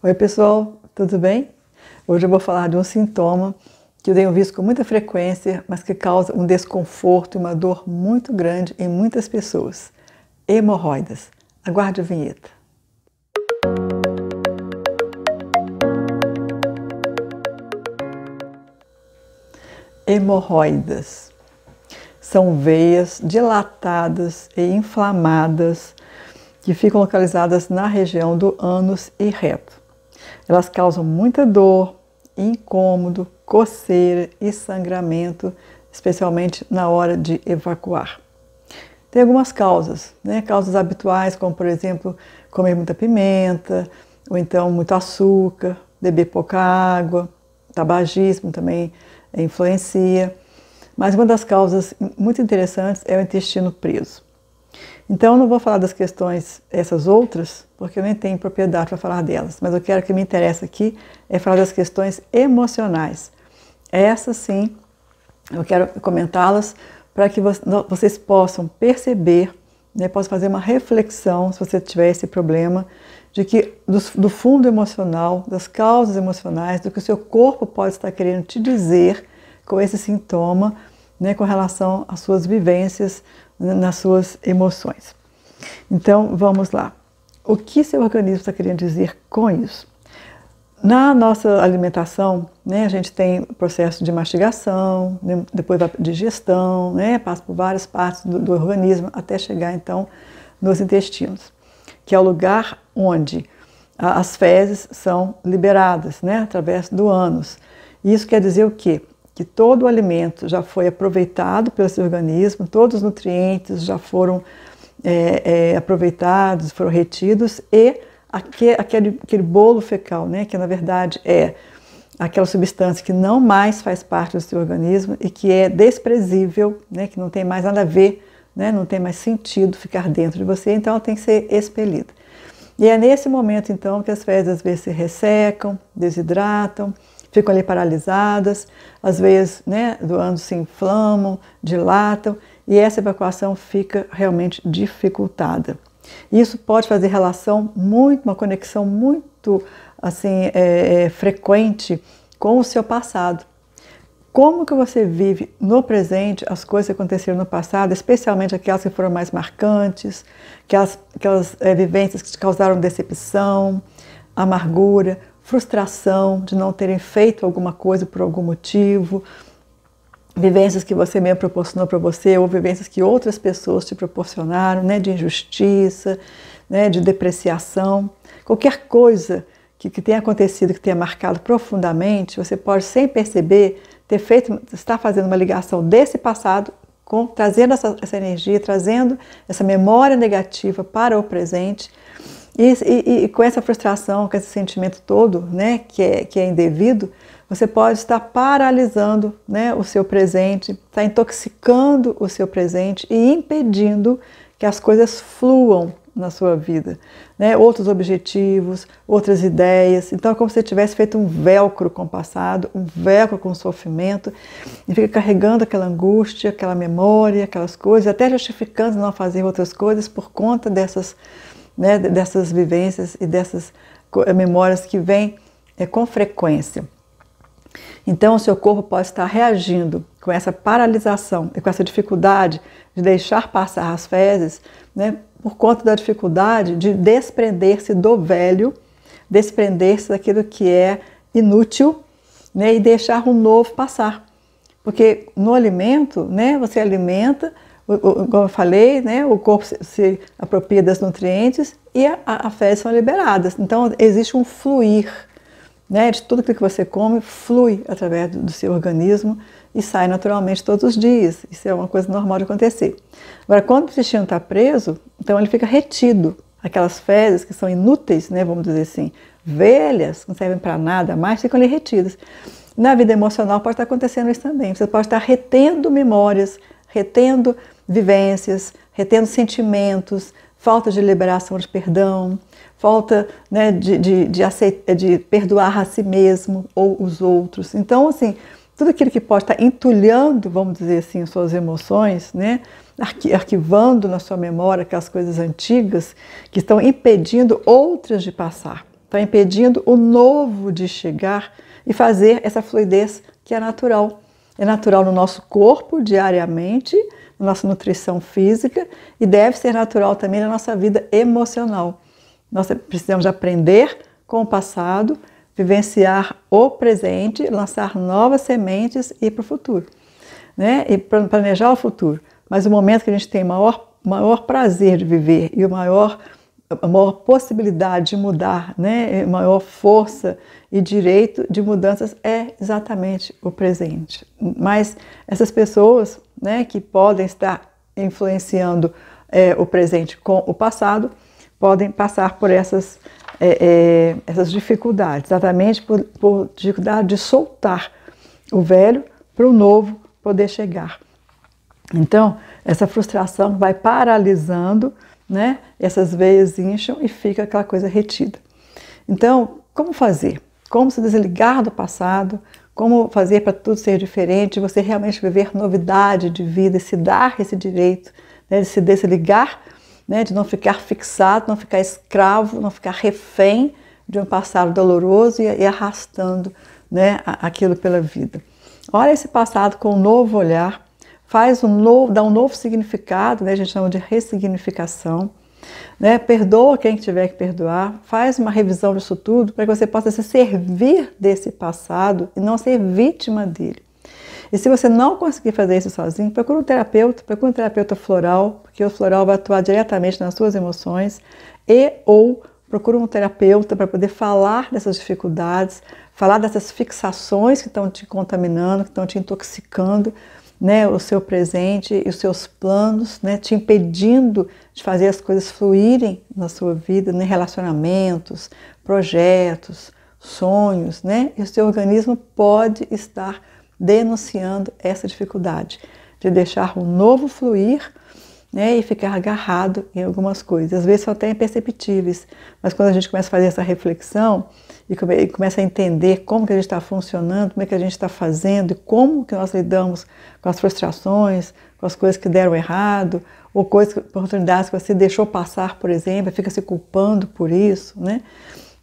Oi, pessoal, tudo bem? Hoje eu vou falar de um sintoma que eu tenho visto com muita frequência, mas que causa um desconforto e uma dor muito grande em muitas pessoas: hemorroidas. Aguarde a vinheta. Hemorroidas são veias dilatadas e inflamadas que ficam localizadas na região do ânus e reto. Elas causam muita dor, incômodo, coceira e sangramento, especialmente na hora de evacuar. Tem algumas causas, né? causas habituais, como por exemplo, comer muita pimenta, ou então muito açúcar, beber pouca água, tabagismo também influencia. Mas uma das causas muito interessantes é o intestino preso. Então, eu não vou falar das questões, essas outras, porque eu nem tenho propriedade para falar delas, mas eu quero que me interessa aqui é falar das questões emocionais. Essas sim, eu quero comentá-las para que vocês possam perceber, né, possam fazer uma reflexão, se você tiver esse problema, de que do, do fundo emocional, das causas emocionais, do que o seu corpo pode estar querendo te dizer com esse sintoma, né, com relação às suas vivências, nas suas emoções. Então, vamos lá. O que seu organismo está querendo dizer com isso? Na nossa alimentação, né, a gente tem processo de mastigação, né, depois da digestão, né, passa por várias partes do, do, organismo até chegar então nos intestinos, que é o lugar onde as fezes são liberadas, né, através do ânus. Isso quer dizer o quê? Que todo o alimento já foi aproveitado pelo seu organismo, todos os nutrientes já foram é, é, aproveitados, foram retidos e aquele, aquele, aquele bolo fecal, né, que na verdade é aquela substância que não mais faz parte do seu organismo e que é desprezível, né, que não tem mais nada a ver, né, não tem mais sentido ficar dentro de você, então ela tem que ser expelida. E é nesse momento então que as fezes às vezes se ressecam, desidratam, ficam ali paralisadas, as veias né, do ânus se inflamam, dilatam e essa evacuação fica realmente dificultada. Isso pode fazer relação muito, uma conexão muito assim é, é, frequente com o seu passado. Como que você vive no presente as coisas que aconteceram no passado, especialmente aquelas que foram mais marcantes, aquelas, aquelas é, vivências que te causaram decepção, amargura, frustração de não terem feito alguma coisa por algum motivo, vivências que você mesmo proporcionou para você ou vivências que outras pessoas te proporcionaram, né, de injustiça, né, de depreciação, qualquer coisa que, que tenha acontecido, que tenha marcado profundamente, você pode sem perceber ter feito, estar fazendo uma ligação desse passado com trazendo essa, essa energia, trazendo essa memória negativa para o presente e, e, e, com essa frustração, com esse sentimento todo, né, que é, que é indevido, você pode estar paralisando né, o seu presente, está intoxicando o seu presente e impedindo que as coisas fluam na sua vida. Né? Outros objetivos, outras ideias. Então é como se você tivesse feito um velcro com o passado, um velcro com o sofrimento, e fica carregando aquela angústia, aquela memória, aquelas coisas, até justificando não fazer outras coisas por conta dessas né, dessas vivências e dessas memórias que vêm é, com frequência. Então, o seu corpo pode estar reagindo com essa paralisação e com essa dificuldade de deixar passar as fezes, né, por conta da dificuldade de desprender-se do velho, desprender-se daquilo que é inútil né, e deixar o novo passar. Porque no alimento, né, você alimenta como eu falei, né, o corpo se, se apropria das nutrientes e a, a fezes são liberadas. Então, existe um fluir né, de tudo que você come, flui através do, do seu organismo e sai naturalmente todos os dias. Isso é uma coisa normal de acontecer. Agora, quando o intestino está preso, então ele fica retido. Aquelas fezes que são inúteis, né, vamos dizer assim, velhas, não servem para nada mais, ficam ali retidas. Na vida emocional pode estar acontecendo isso também. Você pode estar retendo memórias, retendo vivências, retendo sentimentos, falta de liberação de perdão, falta né, de, de, de, aceitar, de perdoar a si mesmo ou os outros. Então, assim, tudo aquilo que pode estar entulhando, vamos dizer assim, suas emoções, né, arquivando na sua memória aquelas coisas antigas que estão impedindo outras de passar. está impedindo o novo de chegar e fazer essa fluidez que é natural. É natural no nosso corpo diariamente, na nossa nutrição física e deve ser natural também na nossa vida emocional. Nós precisamos aprender com o passado, vivenciar o presente, lançar novas sementes e ir para o futuro, né? E planejar o futuro. Mas o momento que a gente tem maior, maior prazer de viver e o maior a maior possibilidade de mudar, né, maior força e direito de mudanças é exatamente o presente. Mas essas pessoas né, que podem estar influenciando é, o presente com o passado podem passar por essas, é, é, essas dificuldades, exatamente por, por dificuldade de soltar o velho para o novo poder chegar. Então, essa frustração vai paralisando né? Essas veias incham e fica aquela coisa retida. Então, como fazer? Como se desligar do passado? Como fazer para tudo ser diferente? Você realmente viver novidade de vida e se dar esse direito né, de se desligar, né, de não ficar fixado, não ficar escravo, não ficar refém de um passado doloroso e, e arrastando né, aquilo pela vida. Olha esse passado com um novo olhar faz um novo, dá um novo significado, né? a gente chama de ressignificação. Né? Perdoa quem tiver que perdoar, faz uma revisão disso tudo para que você possa se servir desse passado e não ser vítima dele. E se você não conseguir fazer isso sozinho, procure um terapeuta, procure um terapeuta floral, porque o floral vai atuar diretamente nas suas emoções, e ou procure um terapeuta para poder falar dessas dificuldades, falar dessas fixações que estão te contaminando, que estão te intoxicando, né, o seu presente e os seus planos, né, te impedindo de fazer as coisas fluírem na sua vida, né, relacionamentos, projetos, sonhos, né, e o seu organismo pode estar denunciando essa dificuldade de deixar o novo fluir né, e ficar agarrado em algumas coisas. Às vezes são até imperceptíveis, mas quando a gente começa a fazer essa reflexão, e, come, começa a entender como que a gente está funcionando, como é que a gente está fazendo, e como que nós lidamos com as frustrações, com as coisas que deram errado, ou coisas, oportunidades que você deixou passar, por exemplo, fica se culpando por isso, né?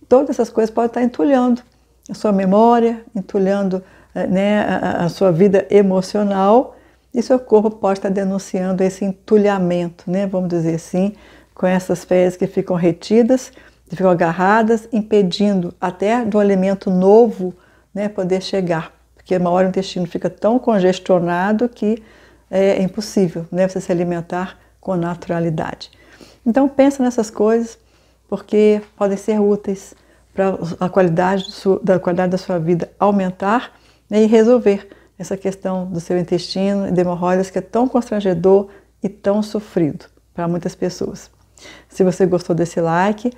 Todas essas coisas podem estar entulhando a sua memória, entulhando eh, né, a, a sua vida emocional, e seu corpo pode estar denunciando esse entulhamento, né, vamos dizer assim, com essas fezes que ficam retidas ficam agarradas, impedindo até do alimento novo né, poder chegar. Porque uma hora o intestino fica tão congestionado que é impossível né, você se alimentar com naturalidade. Então pensa nessas coisas, porque podem ser úteis para a qualidade, da qualidade da sua vida aumentar né, e resolver essa questão do seu intestino e de hemorroidas que é tão constrangedor e tão sofrido para muitas pessoas. Se você gostou desse like,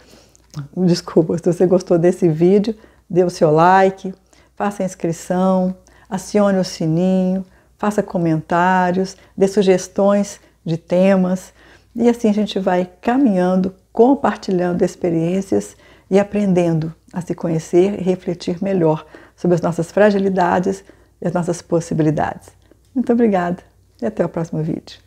Desculpa, se você gostou desse vídeo, dê o seu like, faça a inscrição, acione o sininho, faça comentários, dê sugestões de temas e assim a gente vai caminhando, compartilhando experiências e aprendendo a se conhecer e refletir melhor sobre as nossas fragilidades e as nossas possibilidades. Muito obrigada e até o próximo vídeo.